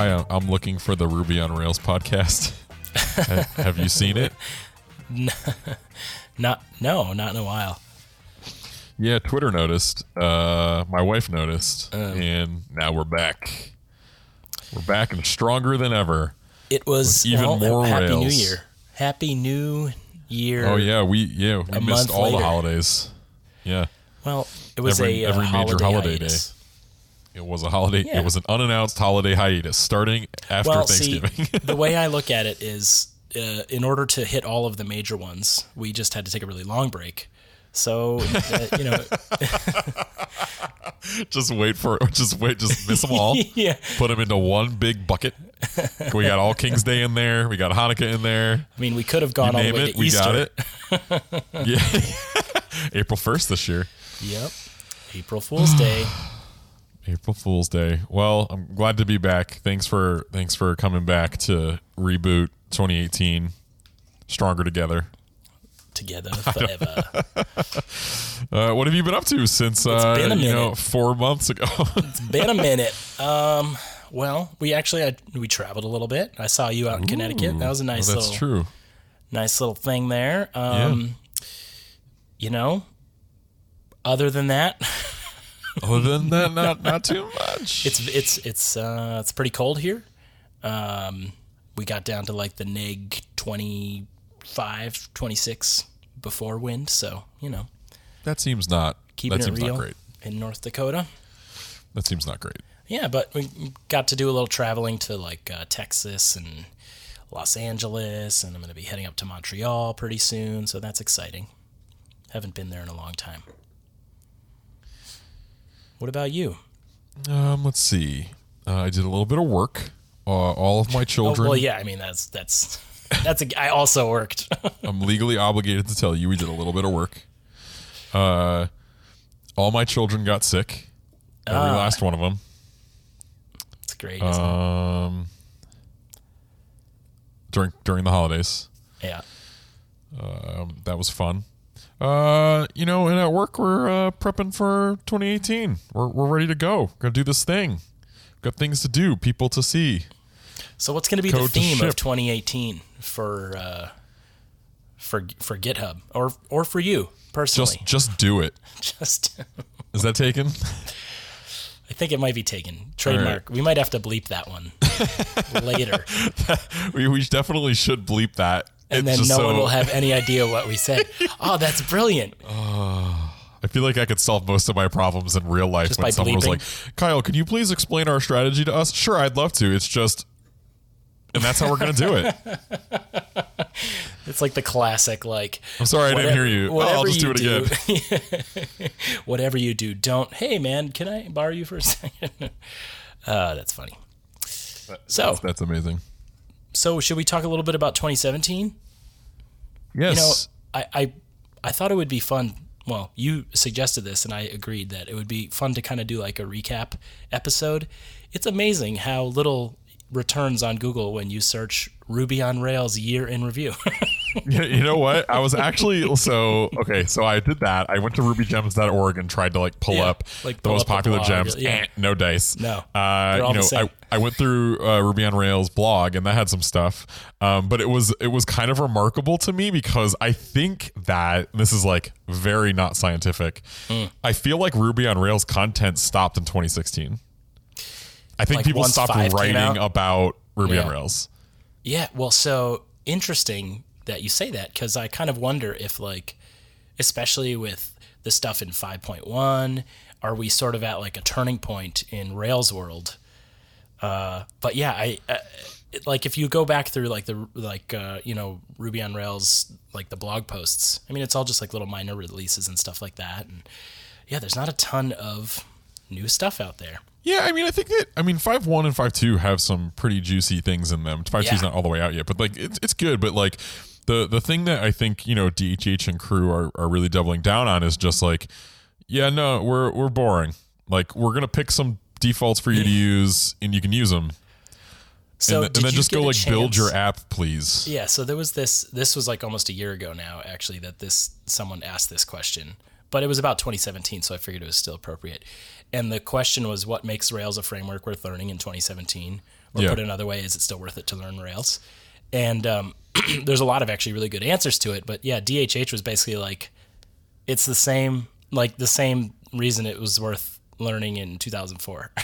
Hi, I'm looking for the Ruby on Rails podcast. Have you seen it? Not no, not in a while. Yeah, Twitter noticed. Uh, my wife noticed, Oh. and now we're back. We're back and stronger than ever. It was even well, more Happy New Year. Happy New Year. Oh yeah, we yeah we missed all the holidays. Yeah, Well, it was Every- a uh, every major holiday, holiday hiatus. It was a holiday. Yeah. It was an unannounced holiday hiatus starting after Well, Thanksgiving. see, the way I look at it is, uh, in order to hit all of the major ones, we just had to take a really long break. So, uh, you know, just wait for just wait, just miss them all. yeah. Put them into one big bucket. We got all King's Day in there. We got Hanukkah in there. I mean, we could have gone all the way it, to we Easter. got it. yeah, April first this year. Yep. April Fool's Day. April Fool's Day. Well, I'm glad to be back. Thanks for thanks for coming back to reboot 2018. Stronger together. Together forever. Uh, what have you been up to since uh, been a you know four months ago? It's been a minute. Um, well, we actually had, we traveled a little bit. I saw you out in Connecticut. That was a nice Oh, that's little true. nice little thing there. Um, you know, other than that, Other than that, not not too much. it's it's it's uh, it's pretty cold here. Um, we got down to like the neg 25, 26 before wind, so you know, that seems not. keeping that it seems real not great. in North Dakota. That seems not great. Yeah, but we got to do a little traveling to like uh, Texas and Los Angeles, and I'm going to be heading up to Montreal pretty soon, so that's exciting. Haven't been there in a long time. What about you? Um, let's see. Uh, I did a little bit of work. Uh, all of my Oh, children. well, yeah, I mean that's that's that's a, I also worked. I'm legally obligated to tell you we did a little bit of work. Uh, all my children got sick. Every Ah. last one of them. it's great. isn't it? Um, during during the holidays, yeah. um, that was fun. Uh, you know, and at work we're uh, prepping for 2018. We're we're ready to go. We're Gonna do this thing. Got things to do, people to see. So what's going to be the Code to theme of 2018 for uh, for for GitHub or or for you personally? Just just do it. Just, Is that taken? I think it might be taken trademark. We might have to bleep that one later. we, we definitely should bleep that. And It's then no just one will have any idea what we said. oh, that's brilliant. I feel like I could solve most of my problems in real life Just when someone was like, "Kyle, can you please explain our strategy to us?" Sure, I'd love to. It's just, and that's how we're gonna do it. It's like the classic, like. I'm sorry, I didn't hear you. Oh, I'll just do it again. whatever you do, don't. Hey, man, can I borrow you for a second? uh, that's funny. So, That's amazing. So should we talk a little bit about 2017? Yes. You know, I, I, I thought it would be fun. Well, you suggested this, and I agreed that it would be fun to kind of do like a recap episode. It's amazing how little returns on Google when you search Ruby on Rails year in review. you know what? I was actually so okay. So I did that. I went to rubygems.org and tried to like pull Yeah, up like the most up popular blog, gems. yeah. Eh, no dice. No, Uh, you the know, same. I, I went through uh, Ruby on Rails blog and that had some stuff. Um, but it was it was kind of remarkable to me because I think that this is like very not scientific. Hmm. I feel like Ruby on Rails content stopped in 2016. I think Like people stopped writing about Ruby on Rails. Yeah, well, so interesting that you say that because I kind of wonder if, like, especially with the stuff in 5.1, are we sort of at like a turning point in Rails world? Uh, but yeah, I uh, like if you go back through like the like uh, you know Ruby on Rails like the blog posts. I mean, it's all just like little minor releases and stuff like that, and yeah, there's not a ton of new stuff out there. Yeah, I mean, I think that I mean, five one and five two have some pretty juicy things in them. Five two's not all the way out yet, but like it's it's good. But like the the thing that I think you know DHH and crew are are really doubling down on is just like, yeah, no, we're we're boring. Like we're gonna pick some defaults for you to use, and you can use them, So and, th- and then just go like build your app, please. Yeah, so there was this this was like almost a year ago now actually that this someone asked this question. But it was about 2017, so I figured it was still appropriate. And the question was what makes Rails a framework worth learning in 2017? Or Yeah. put another way, is it still worth it to learn Rails? And um, there's a lot of actually really good answers to it. But yeah, DHH was basically like, it's the same, like the same reason it was worth learning in 2004.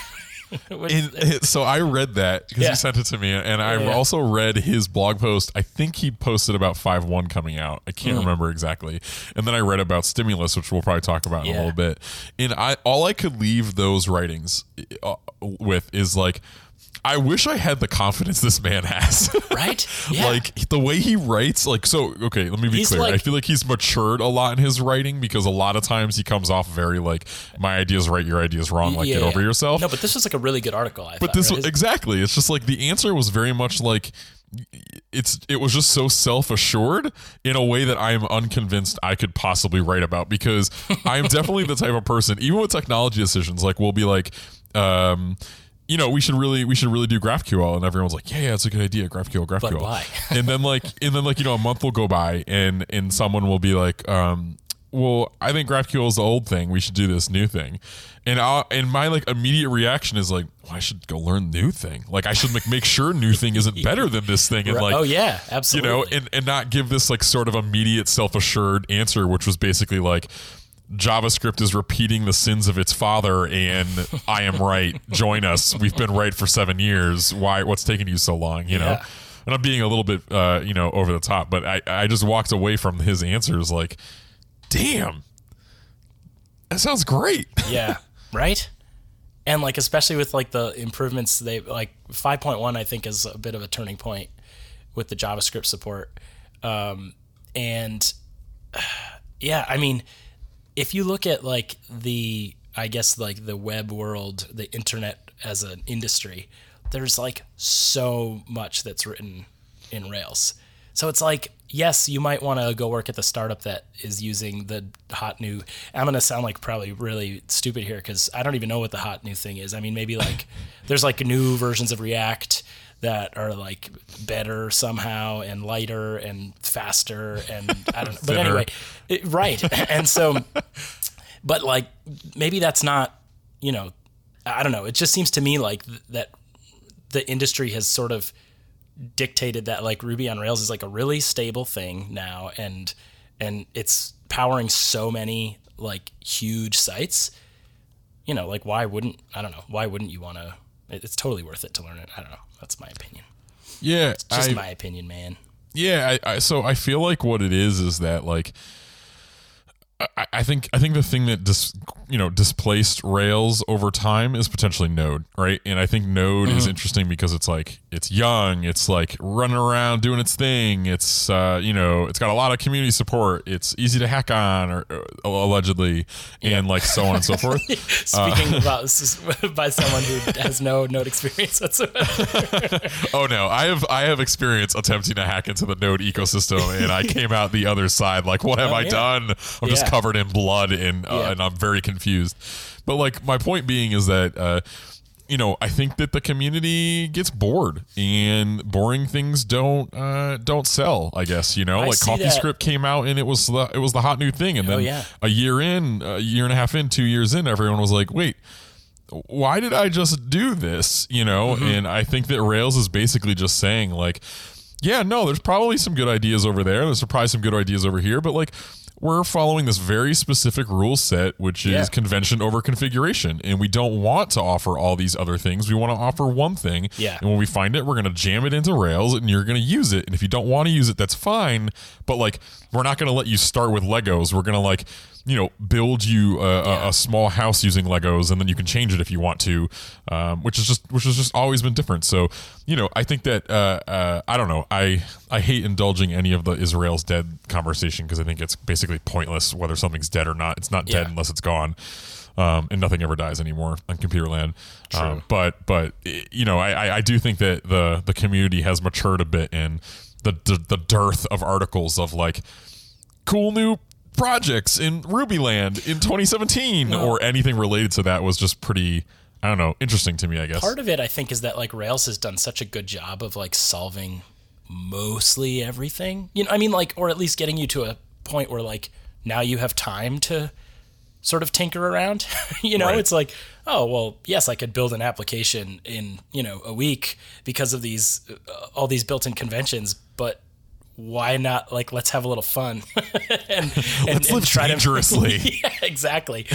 Which- In, so I read that because Yeah. he sent it to me, and I Yeah. also read his blog post. I think he posted about five one coming out. I Mm. can't remember exactly. And then I read about stimulus, which we'll probably talk about in a little bit. And I all I could leave those writings uh, with is like. I wish I had the confidence this man has. right? Yeah. like the way he writes like so okay let me be He's clear i feel like he's matured a lot in his writing because a lot of times he comes off very like my idea's right your idea's wrong like get Yeah. over yourself No, but this was like a really good article. I but thought, this right? exactly it's just like the answer was very much like it's it was just so self-assured in a way that i am unconvinced i could possibly write about because i'm definitely the type of person even with technology decisions like we'll be like um you know, we should really we should really do GraphQL, and everyone's like, yeah, yeah, it's a good idea, GraphQL, GraphQL. why? and then like, and then like, you know, a month will go by, and and someone will be like, um, well, I think GraphQL is the old thing. We should do this new thing, and I and my like immediate reaction is like, well, I should go learn new thing. Like, I should make make sure new thing isn't better than this thing, and like, oh yeah, absolutely. you know, and, and not give this like sort of immediate self assured answer, which was basically like JavaScript is repeating the sins of its father, and I am right. Join us. We've been right for seven years. Why? What's taking you so long? You know. Yeah. And I'm being a little bit, uh, you know, over the top, but I, I just walked away from his answers like, damn, that sounds great. yeah, right. And like especially with like the improvements they like 5.1 I think is a bit of a turning point with the JavaScript support. Um, and yeah, I mean, if you look at like the I guess like the web world, the internet as an industry, there's like so much that's written in Rails. So it's like, yes, you might want to go work at the startup that is using the hot new. I'm going to sound like probably really stupid here because I don't even know what the hot new thing is. I mean, maybe like there's like new versions of React that are like better somehow and lighter and faster and I don't know. But anyway, it, right. and so, but like maybe that's not, you know, I don't know. It just seems to me like th- that the industry has sort of dictated that like Ruby on Rails is like a really stable thing now and and it's powering so many like huge sites. You know, like why wouldn't I don't know, why wouldn't you want to it's totally worth it to learn it. I don't know. That's my opinion. Yeah, it's Just I, my opinion, man. Yeah, I, I, so I feel like what it is is that like I, I think I think the thing that dis, you know displaced Rails over time is potentially Node, right? And I think Node is interesting because it's like it's young, it's like running around doing its thing. It's uh, you know it's got a lot of community support. It's easy to hack on, or uh, allegedly, and like so on and so forth. Speaking about this by someone who has no node experience whatsoever. Oh no, I have I have experience attempting to hack into the Node ecosystem, and I came out the other side. Like, what have I yeah. done? I'm just Yeah. covered in blood, and uh, Yeah. and I'm very confused. But like, my point being is that. Uh, you know, I think that the community gets bored, and boring things don't uh, don't sell. I guess you know, I like. CoffeeScript came out, and it was the it was the hot new thing, and then Oh, yeah. a year in, a year and a half in, two years in, everyone was like, wait, why did I just do this? You know, Mm-hmm. and I think that Rails is basically just saying like, yeah, no, there's probably some good ideas over there. There's probably some good ideas over here, but like we're following this very specific rule set, which is Yeah. convention over configuration, and we don't want to offer all these other things. We want to offer one thing, Yeah. And when we find it, we're going to jam it into Rails, and you're going to use it. And if you don't want to use it, that's fine. But like, we're not going to let you start with Legos. We're going to like you know build you a, a, a small house using Legos, and then you can change it if you want to, um, which is just which has just always been different. So you know, I think that uh, uh, I don't know. I I hate indulging any of the is Rails dead conversation because I think it's basically pointless whether something's dead or not. It's not dead Yeah. unless it's gone. Um, and nothing ever dies anymore on computer land. Um, but but you know, I, I- I do think that the the community has matured a bit in the the, the dearth of articles of like cool new projects in Ruby land in 2017 or anything related to that was just pretty I don't know interesting to me. I guess. Part of it, I think, is that like Rails has done such a good job of like solving mostly everything. You know, I mean, like, or at least getting you to a point where like now you have time to sort of tinker around. you know, Right. it's like, oh well, yes, I could build an application in you know a week because of these uh, all these built-in conventions, but why not like let's have a little fun and, and Let's live dangerously. yeah, exactly.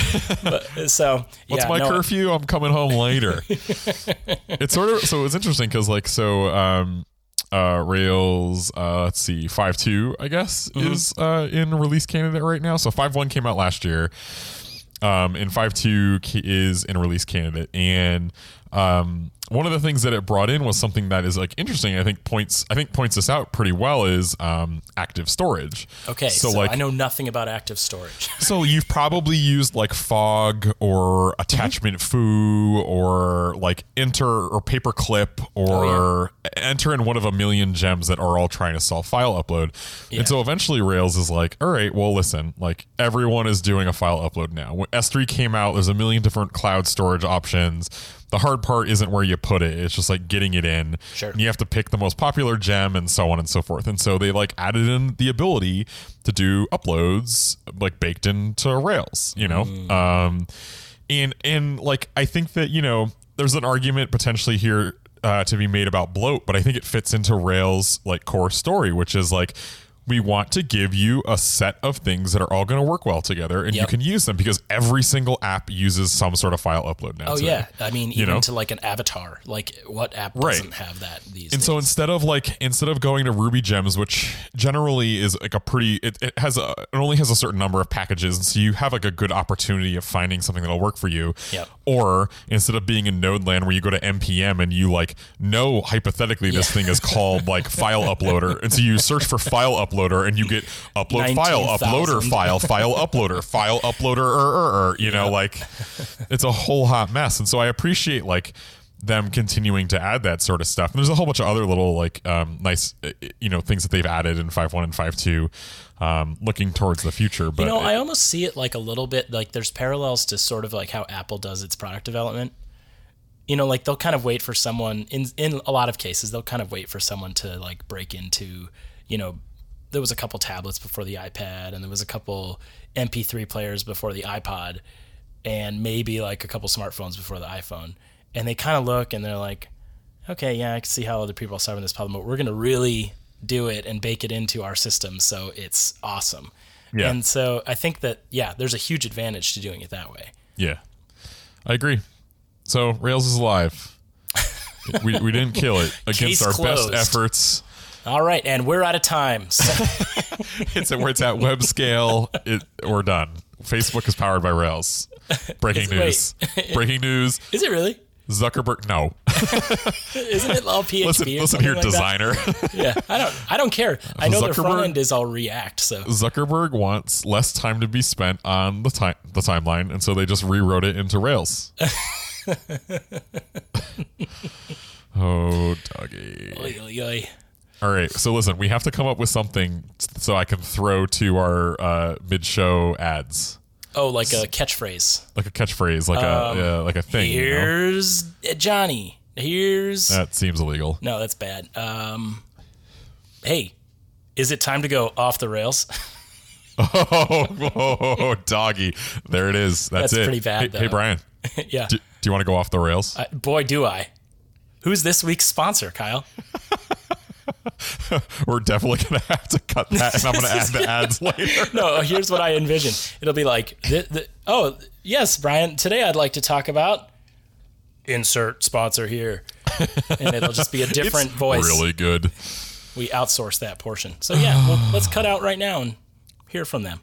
But, so What's yeah, my no, curfew? I'm coming home later. it's sort of so it's interesting because like so um uh Rails uh let's see five two I guess Mm-hmm. is uh in release candidate right now. So five one came out last year. Um and five two is in release candidate. And um one of the things that it brought in was something that is like interesting. I think points I think points this out pretty well is um active storage. Okay, so, so, like I know nothing about active storage. so you've probably used like fog or attachment fu or like enter or paperclip or enter in one of a million gems that are all trying to solve file upload. Yeah. And so eventually Rails is like, all right, well listen, like everyone is doing a file upload now. When S3 came out, there's a million different cloud storage options. The hard part isn't where you put it. It's just like getting it in. Sure. And you have to pick the most popular gem and so on and so forth. And so they like added in the ability to do uploads like baked into Rails, you know? Um and and like I think that, you know, there's an argument potentially here uh, to be made about bloat, but I think it fits into Rails like core story, which is like we want to give you a set of things that are all going to work well together and you can use them because every single app uses some sort of file upload now. Oh today. yeah, I mean even know? to like an avatar. Like what app Right. doesn't have that these And days? so instead of like instead of going to Ruby Gems, which generally is like a pretty it, it has a it only has a certain number of packages, and so you have like a good opportunity of finding something that'll work for you. Yep. Or instead of being in Node land where you go to npm and you like know hypothetically this Yeah. thing is called like file uploader, and so you search for file uploader and you get upload file 19,000. uploader file file uploader file uploader er, er, er, you know like it's a whole hot mess and so i appreciate like them continuing to add that sort of stuff and there's a whole bunch of other little like um, nice uh, you know things that they've added in 5.1 and 5.2 um, looking towards the future but You know, it- I almost see it like a little bit like there's parallels to sort of like how Apple does its product development. You know, like they'll kind of wait for someone in in a lot of cases they'll kind of wait for someone to like break into, you know, there was a couple tablets before the iPad and there was a couple MP3 players before the iPod and maybe like a couple smartphones before the iPhone. And they kind of look and they're like, okay, yeah, I can see how other people are solving this problem, but we're going to really do it and bake it into our system so it's awesome. Yeah. And so I think that, yeah, there's a huge advantage to doing it that way. yeah i agree so rails is alive we, we didn't kill it against Case our closed. best efforts All right, and we're out of time. So, it's at where it's at web scale it, we're done facebook is powered by rails breaking news breaking news is it really? zuckerberg no Isn't it all PHP? listen listen here like designer Yeah, I don't. I don't care. I know their front end is all React. So zuckerberg wants less time to be spent on the time the timeline and so they just rewrote it into rails oh doggy Oy, oy, oy. All right so listen we have to come up with something so i can throw to our uh, mid-show ads oh, like a catchphrase. like a catchphrase like a yeah, like a thing you know? Here's Johnny. Here's that seems illegal no, that's bad. Um, hey, is it time to go off the rails? Oh, oh, doggy. There it is. That's, That's it. pretty bad, Hey, hey. Brian, yeah. do, do you want to go off the rails? I- boy, do I. Who's this week's sponsor, Kyle? We're definitely going to have to cut that, and I'm going to add the ads later. No, here's what I envision. It'll be like, th- th- oh, yes, Brian, today I'd like to talk about insert sponsor here. And it'll just be a different It's voice. Really good. We outsource that portion. So, yeah, well, let's cut out right now and hear from them.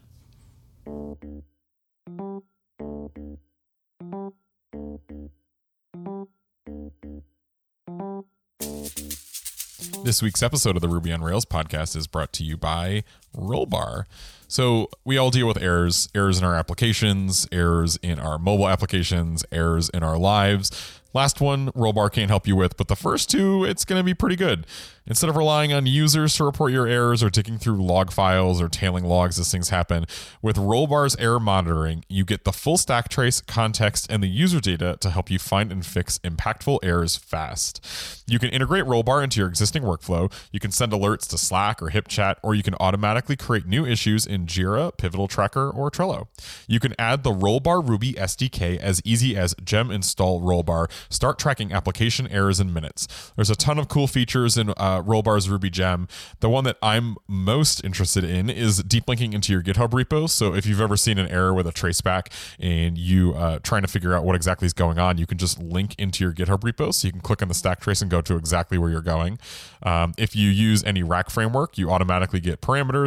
This week's episode of the Ruby on Rails podcast is brought to you by Rollbar. So, we all deal with errors errors in our applications, errors in our mobile applications, errors in our lives. Last one, Rollbar can't help you with, but the first two, it's going to be pretty good. Instead of relying on users to report your errors or digging through log files or tailing logs as things happen, with Rollbar's error monitoring, you get the full stack trace, context, and the user data to help you find and fix impactful errors fast. You can integrate Rollbar into your existing workflow. You can send alerts to Slack or HipChat, or you can automatically automatically create new issues in Jira, Pivotal Tracker, or Trello. You can add the Rollbar Ruby SDK as easy as gem install Rollbar. Start tracking application errors in minutes. There's a ton of cool features in uh, Rollbar's Ruby gem. The one that I'm most interested in is deep linking into your GitHub repo. So if you've ever seen an error with a traceback and you uh, trying to figure out what exactly is going on, you can just link into your GitHub repo. So you can click on the stack trace and go to exactly where you're going. Um, if you use any rack framework, you automatically get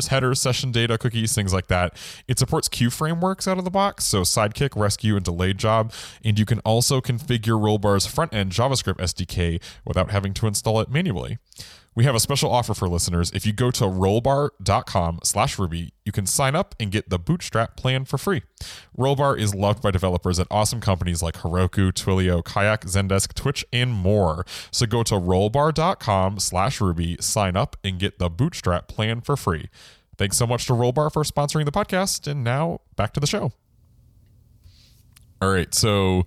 headers, session data, cookies, things like that. It supports queue frameworks out of the box, so Sidekiq, Resque, and Delayed Job. And you can also configure Rollbar's front end JavaScript SDK without having to install it manually. We have a special offer for listeners. If you go to rollbar.com slash Ruby, you can sign up and get the Bootstrap plan for free. Rollbar is loved by developers at awesome companies like Heroku, Twilio, Kayak, Zendesk, Twitch, and more. So go to rollbar.com slash Ruby, sign up, and get the Bootstrap plan for free. Thanks so much to Rollbar for sponsoring the podcast. And now back to the show. All right. So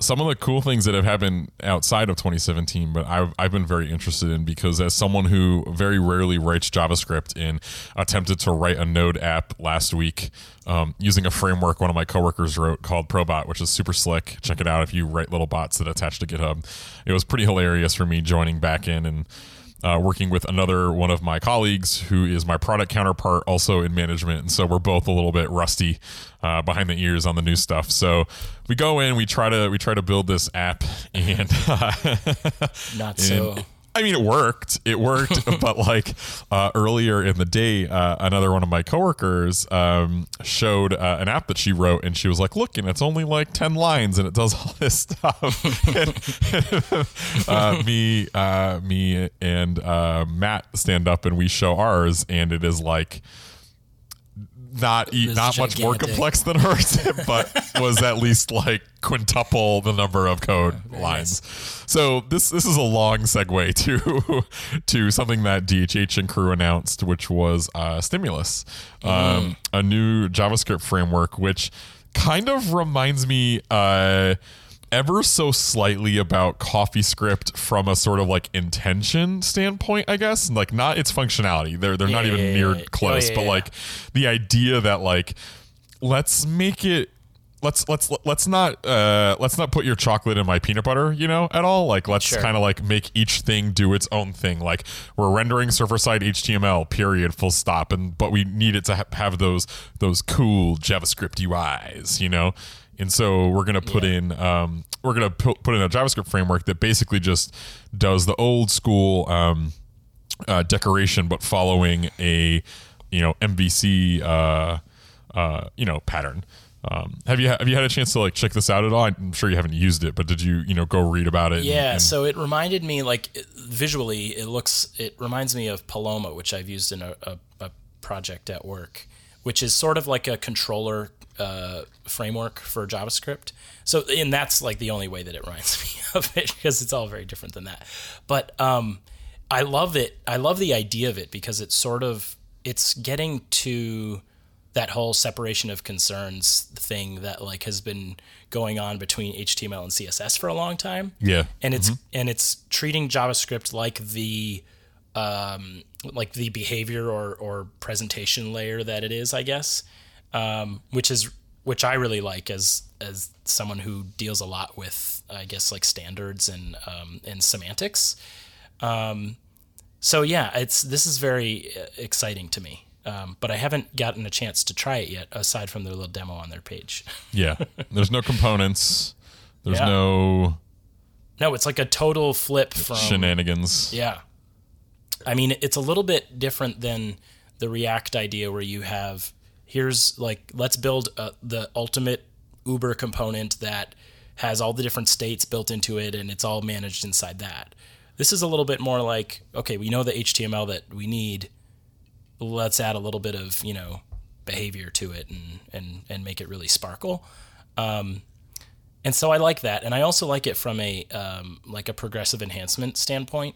some of the cool things that have happened outside of 2017, but I've, I've been very interested in because as someone who very rarely writes JavaScript and attempted to write a Node app last week um, using a framework one of my coworkers wrote called Probot, which is super slick. Check it out if you write little bots that attach to GitHub. It was pretty hilarious for me joining back in and uh, working with another one of my colleagues who is my product counterpart, also in management. And so we're both a little bit rusty uh, behind the ears on the new stuff. So we go in, we try to we try to build this app, and uh, not so. And, I mean, it worked. It worked, but like uh, earlier in the day, uh, another one of my coworkers um, showed uh, an app that she wrote, and she was like, "Look, and it's only like ten lines, and it does all this stuff." and, uh, me, uh, me, and uh, Matt stand up, and we show ours, and it is like not not much more complex than hers, but was at least like quintuple the number of code oh, lines. Nice. So this this is a long segue to to something that DHH and crew announced, which was uh, Stimulus, mm. um, a new JavaScript framework, which kind of reminds me. Uh, ever so slightly about CoffeeScript from a sort of like intention standpoint, I guess. Like not its functionality. They're they're yeah, not even yeah, near yeah. close, oh, but like the idea that like let's make it let's let's let's not uh let's not put your chocolate in my peanut butter you know at all like let's sure. kind of like make each thing do its own thing like we're rendering server side html period full stop and but we need it to ha- have those those cool javascript uis you know and so we're going to put yeah. in um, we're to put, put in a JavaScript framework that basically just does the old school um, uh, decoration, but following a you know MVC uh, uh, you know pattern. Um, have you have you had a chance to like check this out at all? I'm sure you haven't used it, but did you you know go read about it? Yeah, and, and so it reminded me like visually, it looks it reminds me of Paloma, which I've used in a, a, a project at work, which is sort of like a controller uh, framework for JavaScript. So, and that's like the only way that it reminds me of it because it's all very different than that. But um, I love it. I love the idea of it because it's sort of it's getting to that whole separation of concerns thing that like has been going on between HTML and CSS for a long time. Yeah, and it's mm-hmm. and it's treating JavaScript like the um, like the behavior or or presentation layer that it is, I guess um, which is which I really like as as someone who deals a lot with I guess like standards and um, and semantics. Um, so yeah, it's this is very uh, exciting to me. Um, but I haven't gotten a chance to try it yet, aside from their little demo on their page. yeah, there's no components. There's yeah. no. No, it's like a total flip from shenanigans. Yeah, I mean, it's a little bit different than the React idea, where you have here's like let's build a, the ultimate Uber component that has all the different states built into it and it's all managed inside that. This is a little bit more like okay, we know the HTML that we need. Let's add a little bit of you know behavior to it and and and make it really sparkle. Um, and so I like that, and I also like it from a um, like a progressive enhancement standpoint.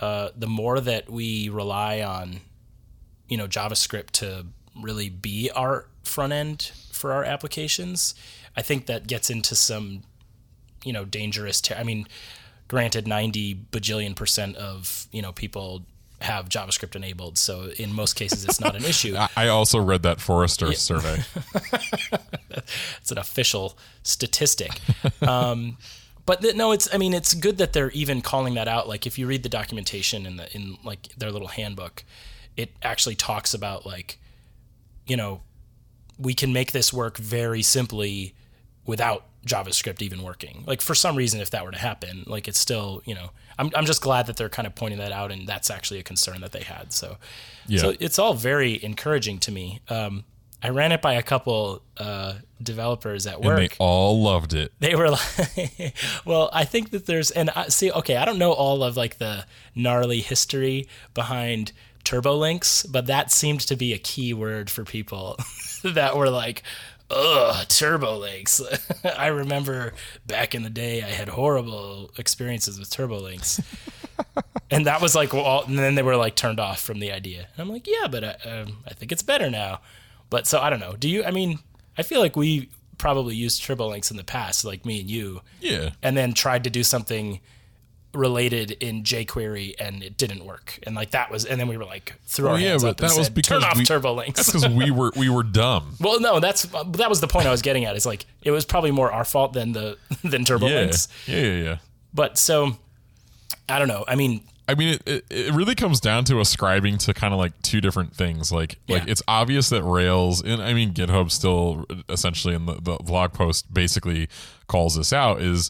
Uh, the more that we rely on, you know, JavaScript to really be our front end for our applications. I think that gets into some, you know, dangerous. Ter- I mean, granted, ninety bajillion percent of you know people have JavaScript enabled. So in most cases, it's not an issue. I- also read that Forrester survey. it's an official statistic. um, but no, it's I mean it's good that they're even calling that out. Like if you read the documentation in the in like their little handbook, it actually talks about like, you know, we can make this work very simply without JavaScript even working. Like for some reason, if that were to happen, like it's still you know. I'm, I'm just glad that they're kind of pointing that out, and that's actually a concern that they had. So, Yeah. so it's all very encouraging to me. Um, I ran it by a couple uh, developers at work and they all loved it. they were like well i think that there's and I see okay i don't know all of like the gnarly history behind turbo links but that seemed to be a key word for people that were like ugh turbo links i remember back in the day i had horrible experiences with turbo links and that was like well, and then they were like turned off from the idea. And i'm like yeah but I, um, I think it's better now. But so i don't know. Do you i mean i feel like we probably used turbo links in the past like me and you. Yeah. and then tried to do something related in jQuery and it didn't work and like that was and then we were like threw oh, our Oh, yeah, hands but up and that was said, because turn off we- turbo links That's because we were we were dumb. well no that's that was the point i was getting at it's like it was probably more our fault than the than turbo Yeah. links Yeah, yeah, yeah. but so i don't know i mean I mean, it, it, it really comes down to ascribing to kind of like two different things. Like, like it's obvious that Rails, and I mean, GitHub still essentially in the, the blog post basically calls this out is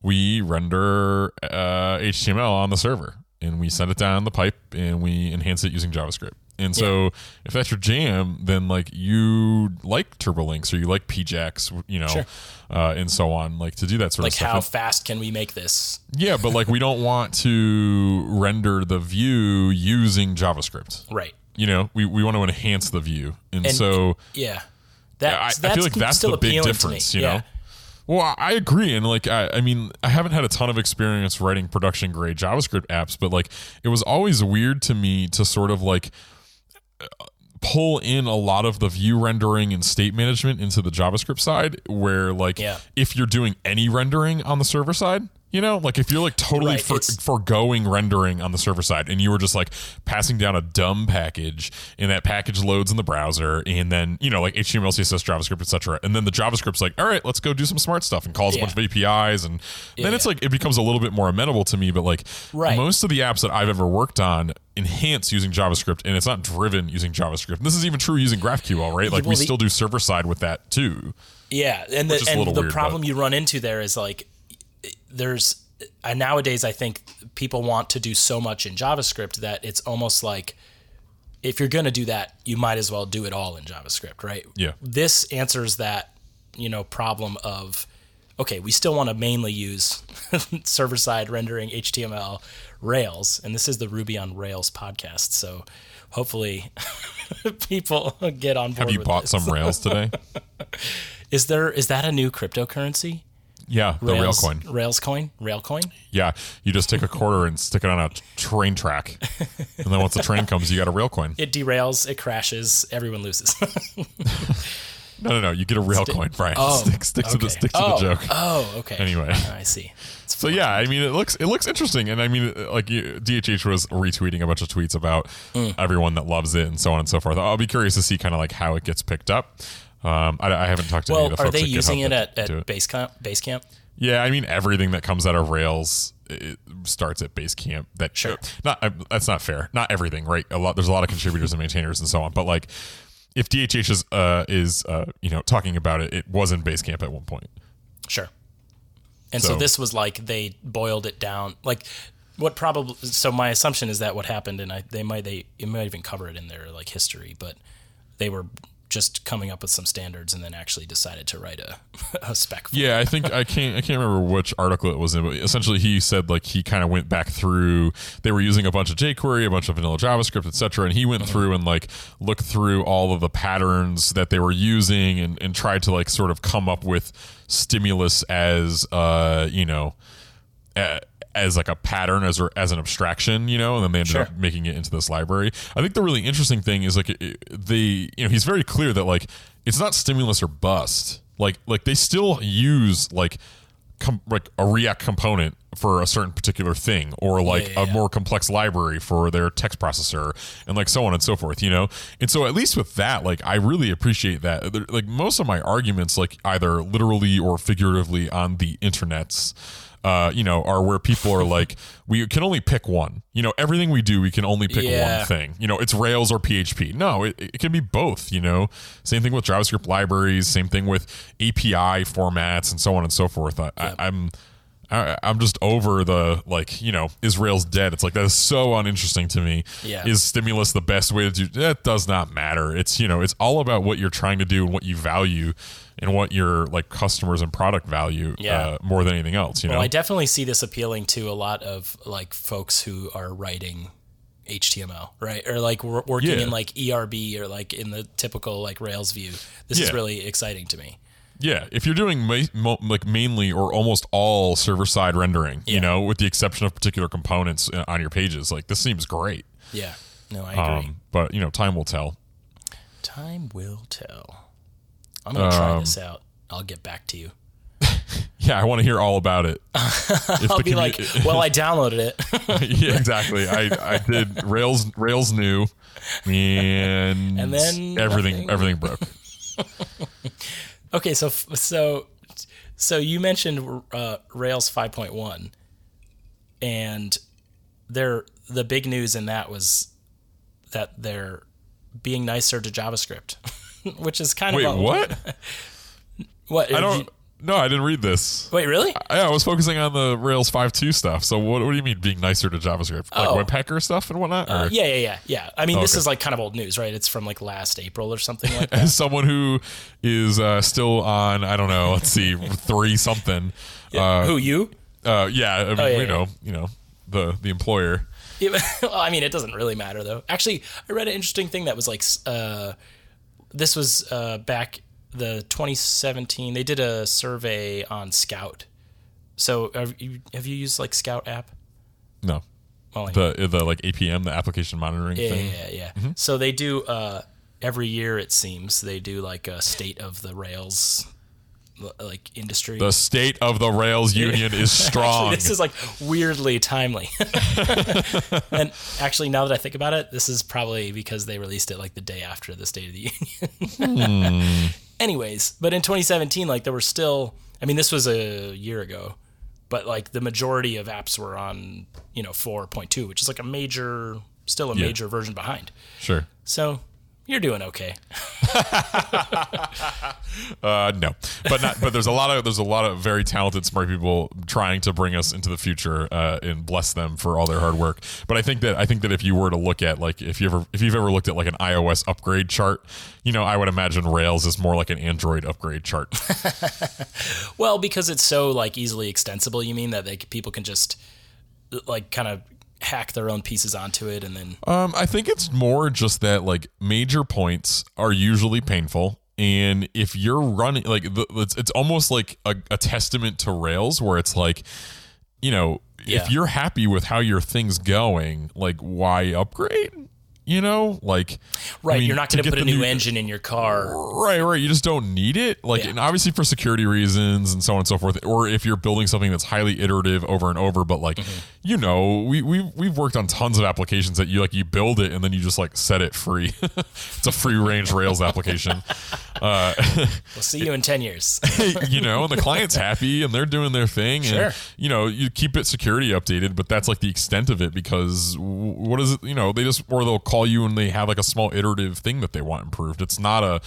we render uh, HTML on the server and we send it down the pipe and we enhance it using JavaScript. And so, if that's your jam, then like you like TurboLinks or you like PJAX, you know, Sure. uh, and so on, like to do that sort like of stuff. Like, how fast can we make this yeah, but like we don't want to render the view using JavaScript. right You know, we, we want to enhance the view. And, And- so yeah I, that's, I feel like that's still the big difference, you yeah. know? Well, I- agree. And like, I, I mean, I haven't had a ton of experience writing production grade JavaScript apps, but like, it was always weird to me to sort of like uh, pull in a lot of the view rendering and state management into the JavaScript side, where like, Yeah. if you're doing any rendering on the server side, you know, like if you're like totally Right, for, foregoing rendering on the server side and you were just like passing down a dumb package and that package loads in the browser and then, you know, like HTML, CSS, JavaScript, etc. And then the JavaScript's like, all right, let's go do some smart stuff and calls Yeah. a bunch of APIs. And then it's yeah. like, it becomes a little bit more amenable to me. But like Right. most of the apps that I've ever worked on enhance using JavaScript and it's not driven using JavaScript. And this is even true using GraphQL, right? Like we the- still do server side with that too. Yeah, and the and the weird, problem but- you run into there is like there's uh, nowadays I think people want to do so much in JavaScript that it's almost like if you're going to do that, you might as well do it all in JavaScript, right? Yeah. This answers that, you know, problem of okay, we still want to mainly use server side rendering HTML Rails, and this is the Ruby on Rails podcast, so hopefully people get on board Have you bought this. some Rails today? Is there is that a new cryptocurrency? Yeah, the Rails, Railcoin. Rails coin? Railcoin? Yeah, you just take a quarter and stick it on a train track, and then once the train comes, you got a rail coin. It derails, it crashes, everyone loses. No, no, no, you get a rail coin, Brian. Oh, stick, stick to the okay. stick to oh, the joke. Oh, okay. Anyway. I see. It's So yeah, I mean, it looks it looks interesting, and I mean, like you, DHH was retweeting a bunch of tweets about Mm. everyone that loves it and so on and so forth. I'll be curious to see kind of like how it gets picked up. Um, I, I haven't talked to any well, of the are they at GitHub using it at, at Basecamp? Basecamp? Yeah, I mean everything that comes out of Rails it starts at Basecamp. That Sure. not that's not fair. Not everything, right? A lot there's a lot of contributors and maintainers and so on. But like, if DHH is uh, is uh, you know talking about it, it was in Basecamp at one point. Sure. And so, So- this was like they boiled it down. Like what probably so my assumption is that what happened and I they might they it might even cover it in their like history, but they were just coming up with some standards and then actually decided to write a, a spec for Yeah, I think I can't I can't remember which article it was in, but essentially he said like he kind of went back through. They were using a bunch of jQuery, a bunch of vanilla JavaScript, etc., and he went through and like looked through all of the patterns that they were using and and tried to like sort of come up with stimulus as uh you know. Uh, as like a pattern as or as an abstraction, you know, and then they ended Sure. up making it into this library. I think the really interesting thing is like the you know he's very clear that like it's not stimulus or bust. Like like they still use like com- like a React component for a certain particular thing, or like Yeah, yeah, a yeah. more complex library for their text processor, and like so on and so forth. You know, and so at least with that, like I really appreciate that. Like most of my arguments, like either literally or figuratively on the internets. Uh, you know, are where people are like, we can only pick one. You know, everything we do, we can only pick Yeah. one thing. You know, it's Rails or PHP. No, it, it can be both. You know, same thing with JavaScript libraries. Same thing with API formats and so on and so forth. I, I, I'm. I, I'm just over the like, you know, is Rails dead? It's like that is so uninteresting to me. Yeah. Is stimulus the best way to do? That does not matter. It's you know, it's all about what you're trying to do and what you value, and what your like customers and product value Yeah. uh, more than anything else. You know, I definitely see this appealing to a lot of like folks who are writing HTML, right? Or like wor- working Yeah. in like ERB or like in the typical like Rails view. This is really exciting to me. Yeah, if you're doing ma- mo- like mainly or almost all server side rendering, you know, with the exception of particular components uh, on your pages, like this seems great. Yeah. No, I agree. Um, but you know, time will tell. Time will tell. I'm gonna try Um, this out. I'll get back to you. Yeah, I want to hear all about it. I'll be like, well, I downloaded it. yeah, exactly. I I did Rails Rails new, and And then everything nothing. everything broke. okay, so so so you mentioned uh, Rails 5.1, and there the big news in that was that they're being nicer to JavaScript, which is kind Wait, of a- what? What I don't. No, I didn't read this. wait, really? Yeah, I was focusing on the Rails 5.2 stuff. So what, what do you mean being nicer to JavaScript? Like Oh. Webpacker stuff and whatnot? Or? Yeah, yeah, yeah, yeah. I mean, this Okay. is like kind of old news, right? It's from like last April or something like that. As someone who is uh, still on, I don't know, let's see, three something. Uh, Who you? uh, yeah, I mean, yeah, you yeah. know, you know, the the employer. Yeah, well, I mean, it doesn't really matter though. Actually, I read an interesting thing that was like, uh, this was uh, back the 2017. They did a survey on Scout. So have you, have you used like Scout app? No, Well, the the like APM, the application monitoring yeah, thing. yeah, yeah. yeah. So they do uh, every year. It seems they do like a state of the Rails like industry. The state of the Rails Union is strong. Actually, this is like weirdly timely. and actually, now that I think about it, this is probably because they released it like the day after the State of the Union. Hmm. Anyways, but in 2017, like there were still, I mean, this was a year ago, but like the majority of apps were on, you know, 4.2, which is like a major, still a Yeah. major version behind. sure. So you're doing okay. Uh, no, but not. But there's a lot of there's a lot of very talented, smart people trying to bring us into the future, uh, and bless them for all their hard work. But I think that I think that if you were to look at like if you ever if you've ever looked at like an iOS upgrade chart, you know, I would imagine Rails is more like an Android upgrade chart. Well, because it's so like easily extensible, you mean that they, people can just like kind of hack their own pieces onto it and then Um, I think it's more just that like major points are usually painful. And if you're running like the, it's, it's almost like a, a testament to Rails where it's like, you know, Yeah. if you're happy with how your thing's going, like why upgrade? You know, like right, I mean, you're not going to put a the new, engine in your car. Right, right. You just don't need it. Like, Yeah. and obviously for security reasons and so on and so forth. Or if you're building something that's highly iterative over and over, but like, Mm-hmm. You know, we we we've worked on tons of applications that you like you build it and then you just like set it free. it's a free range Rails application. Uh, We'll see you in 10 years. you know, and the client's happy and they're doing their thing. Sure. And, you know, you keep it security updated, but that's like the extent of it because what is it? You know, they just, or they'll call you and they have like a small iterative thing that they want improved. It's not a,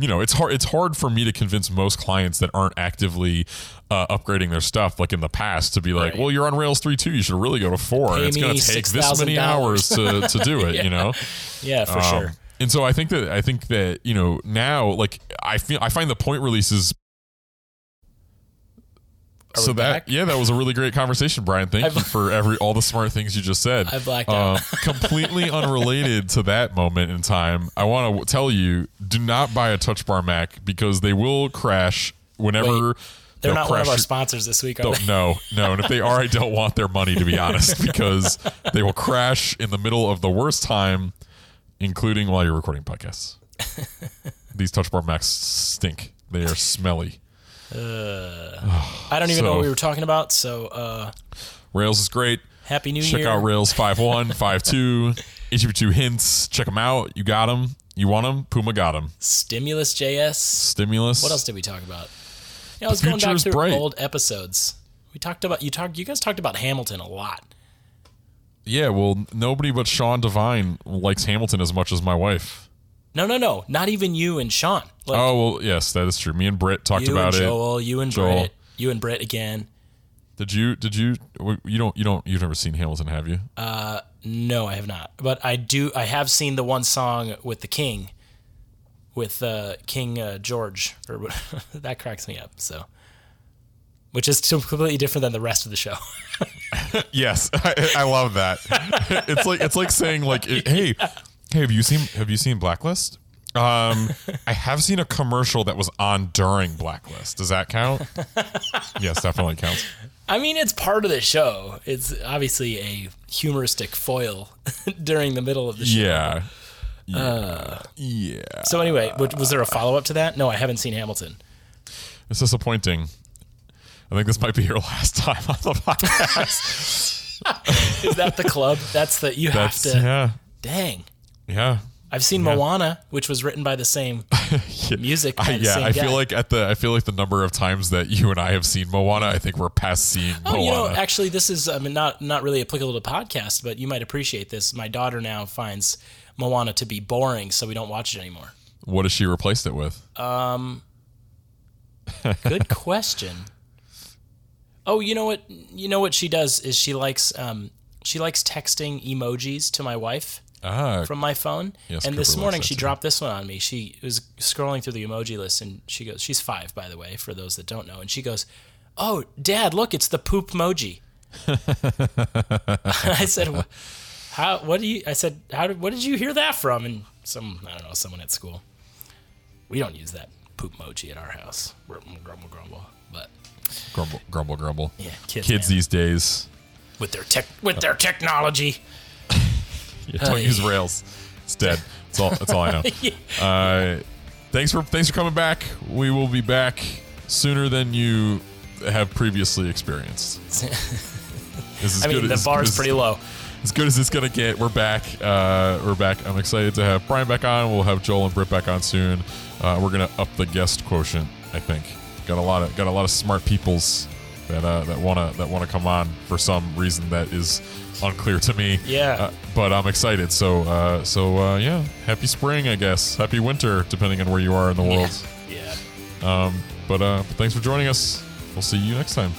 you know, it's hard. It's hard for me to convince most clients that aren't actively uh, upgrading their stuff, like in the past, to be like, Right. "Well, you're on Rails three two. You should really go to four. Pay it's going to take this many hours to to do it." You know, Yeah, for um, sure. And so I think that I think that you know now, like I feel I find the point releases. So that back? yeah, that was a really great conversation, Brian. Thank I've- you for every all the smart things you just said. I blacked Uh, out. completely unrelated to that moment in time, I want to tell you: do not buy a Touch Bar Mac because they will crash whenever. Wait, They're not one of our sponsors this week, are they? no, no. And if they are, I don't want their money, to be honest, because they will crash in the middle of the worst time, including while you're recording podcasts. These touch bar Macs stink. They are smelly. I don't even know what we were talking about. So uh, Rails is great. happy New Check Year. Check out Rails 5.1, 5.2, HTTP2 hints. Check them out. You got them. You want them. Puma got them. Stimulus JS. Stimulus. What else did we talk about? Yeah, I was going back through bright. old episodes. We talked about you talked you guys talked about Hamilton a lot. Yeah, well, nobody but Sean Devine likes Hamilton as much as my wife. No, no, no, not even you and Sean. Like, oh, well, yes, that is true. Me and Britt talked you about and it. Joel, you and Joel. Britt, you and Britt again. Did you? Did you? You don't? You don't? You've never seen Hamilton, have you? Uh, No, I have not. But I do. I have seen the one song with the King, with uh, King uh, George, or that cracks me up. So, which is completely different than the rest of the show. Yes, I, I love that. it's like it's like saying like, hey, hey, have you seen have you seen Blacklist? Um, I have seen a commercial that was on during Blacklist. Does that count? yes, definitely counts. I mean, it's part of the show. It's obviously a humoristic foil during the middle of the show. Yeah. Yeah. yeah. So anyway, was, there a follow up to that? No, I haven't seen Hamilton. It's disappointing. I think this might be your last time on the podcast. Is that the club? That's the you have That's to. yeah. Dang, Yeah. I've seen Moana, which was written by the same music. I, yeah, I guy. feel like at the I feel like the number of times that you and I have seen Moana, I think we're past seeing Oh, Moana. you know, actually, this is I mean, not not really applicable to podcast, but you might appreciate this. My daughter now finds Moana to be boring, so we don't watch it anymore. what has she replaced it with? Um, Good question. Oh, you know what? You know what she does is she likes um, she likes texting emojis to my wife Ah, from my phone. Yes, and Cooper this morning she dropped this one on me. She was scrolling through the emoji list and she goes, she's five, by the way, for those that don't know. And she goes, "Oh, Dad, look, it's the poop emoji." I said, "How? What do you?" I said, "How did? What did you hear that from?" And some, I don't know, someone at school. We don't use that poop emoji at our house. We're grumble grumble, but grumble, grumble, grumble. yeah, kids, Kids man, these days, with their tech, with their technology. Yeah, don't use Rails. It's dead. That's all. That's all I know. Uh, thanks for thanks for coming back. We will be back sooner than you have previously experienced. This is I mean, the as- bar's as- pretty low. as good as it's gonna get. We're back. Uh, we're back. I'm excited to have Brian back on. We'll have Joel and Britt back on soon. Uh, we're gonna up the guest quotient. I think got a lot of got a lot of smart peoples that uh, that wanna that wanna come on for some reason that is unclear to me. Yeah. Uh, but I'm excited. So uh, so uh, yeah. Happy spring, I guess. Happy winter, depending on where you are in the world. Yeah. Um, but uh, but thanks for joining us. We'll see you next time.